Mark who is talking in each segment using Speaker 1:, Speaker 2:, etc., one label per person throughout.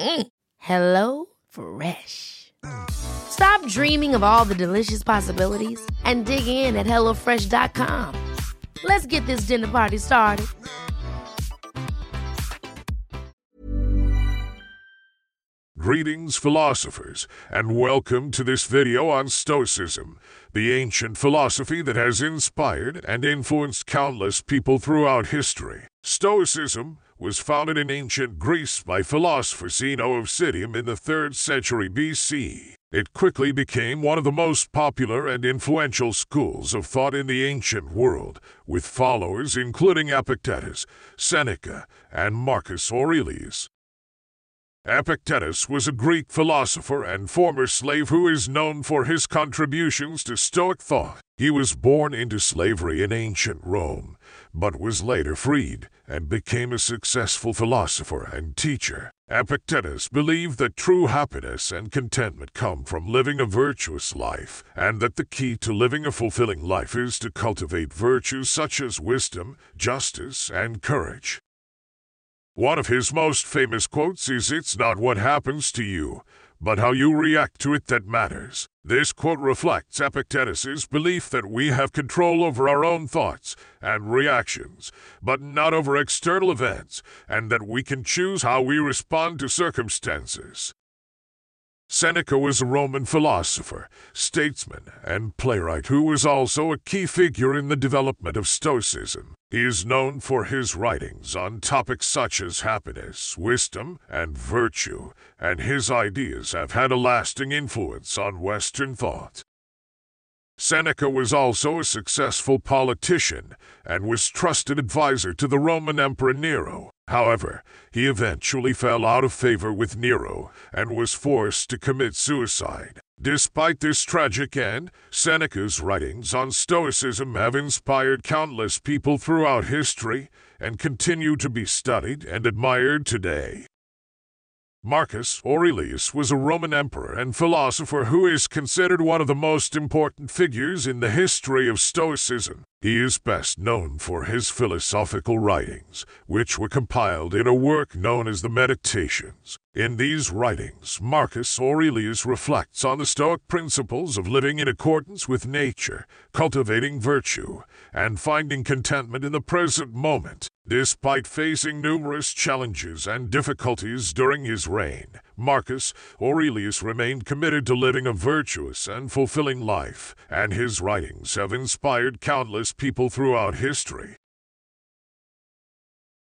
Speaker 1: Mm. Hello Fresh. Stop dreaming of all the delicious possibilities and dig in at HelloFresh.com. Let's get this dinner party started.
Speaker 2: Greetings, philosophers, and welcome to this video on Stoicism, the ancient philosophy that has inspired and influenced countless people throughout history. Stoicism was founded in ancient Greece by philosopher Zeno of Citium in the 3rd century BC. It quickly became one of the most popular and influential schools of thought in the ancient world, with followers including Epictetus, Seneca, and Marcus Aurelius. Epictetus was a Greek philosopher and former slave who is known for his contributions to Stoic thought. He was born into slavery in ancient Rome, but was later freed and became a successful philosopher and teacher. Epictetus believed that true happiness and contentment come from living a virtuous life, and that the key to living a fulfilling life is to cultivate virtues such as wisdom, justice, and courage. One of his most famous quotes is It's not what happens to you, but how you react to it that matters. This quote reflects Epictetus's belief that we have control over our own thoughts and reactions, but not over external events, and that we can choose how we respond to circumstances. Seneca was a Roman philosopher, statesman, and playwright who was also a key figure in the development of Stoicism. He is known for his writings on topics such as happiness, wisdom, and virtue, and his ideas have had a lasting influence on Western thought. Seneca was also a successful politician and was trusted advisor to the Roman Emperor Nero. However, he eventually fell out of favor with Nero and was forced to commit suicide. Despite this tragic end, Seneca's writings on Stoicism have inspired countless people throughout history and continue to be studied and admired today. Marcus Aurelius was a Roman emperor and philosopher who is considered one of the most important figures in the history of Stoicism. He is best known for his philosophical writings, which were compiled in a work known as the Meditations. In these writings, Marcus Aurelius reflects on the Stoic principles of living in accordance with nature, cultivating virtue, and finding contentment in the present moment. Despite facing numerous challenges and difficulties during his reign, Marcus Aurelius remained committed to living a virtuous and fulfilling life, and his writings have inspired countless people throughout history.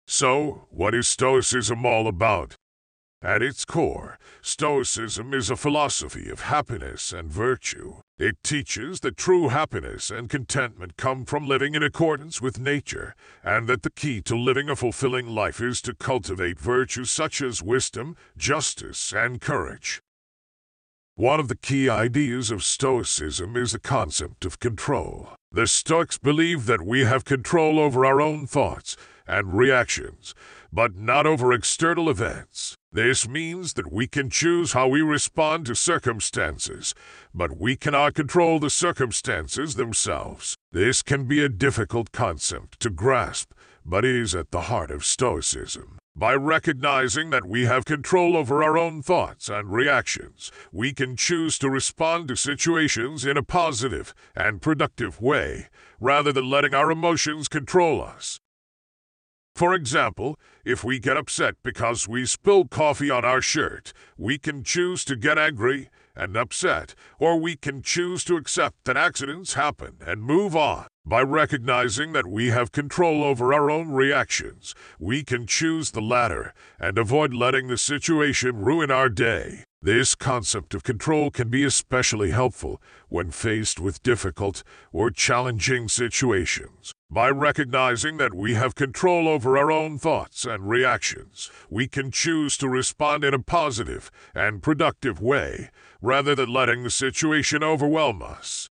Speaker 2: So, what is Stoicism all about? At its core, Stoicism is a philosophy of happiness and virtue. It teaches that true happiness and contentment come from living in accordance with nature, and that the key to living a fulfilling life is to cultivate virtues such as wisdom, justice, and courage. One of the key ideas of Stoicism is the concept of control. The Stoics believe that we have control over our own thoughts and reactions, but not over external events. This means that we can choose how we respond to circumstances, but we cannot control the circumstances themselves. This can be a difficult concept to grasp, but is at the heart of Stoicism. By recognizing that we have control over our own thoughts and reactions, we can choose to respond to situations in a positive and productive way, rather than letting our emotions control us. For example, if we get upset because we spilled coffee on our shirt, we can choose to get angry and upset, or we can choose to accept that accidents happen and move on. By recognizing that we have control over our own reactions, we can choose the latter and avoid letting the situation ruin our day. This concept of control can be especially helpful when faced with difficult or challenging situations. By recognizing that we have control over our own thoughts and reactions, we can choose to respond in a positive and productive way rather than letting the situation overwhelm us.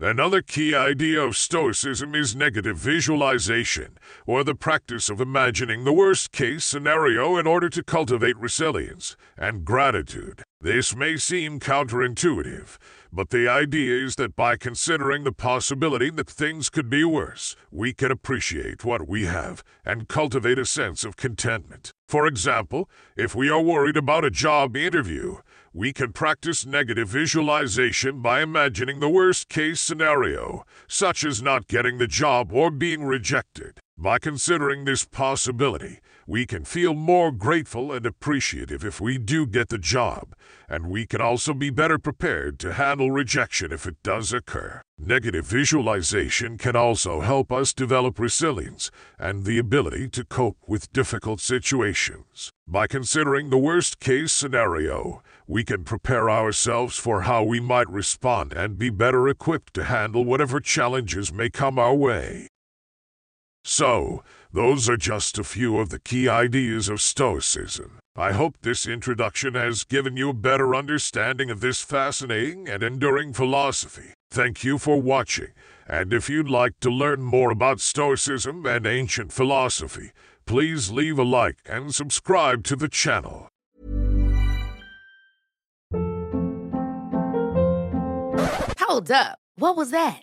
Speaker 2: Another key idea of Stoicism is negative visualization, or the practice of imagining the worst case scenario in order to cultivate resilience and gratitude. This may seem counterintuitive, but the idea is that by considering the possibility that things could be worse, we can appreciate what we have and cultivate a sense of contentment. For example, if we are worried about a job interview, we can practice negative visualization by imagining the worst case scenario, such as not getting the job or being rejected. By considering this possibility, we can feel more grateful and appreciative if we do get the job, and we can also be better prepared to handle rejection if it does occur. Negative visualization can also help us develop resilience and the ability to cope with difficult situations. By considering the worst case scenario, we can prepare ourselves for how we might respond and be better equipped to handle whatever challenges may come our way. So, those are just a few of the key ideas of Stoicism. I hope this introduction has given you a better understanding of this fascinating and enduring philosophy. Thank you for watching, and if you'd like to learn more about Stoicism and ancient philosophy, please leave a like and subscribe to the channel.
Speaker 1: Hold up. What was that?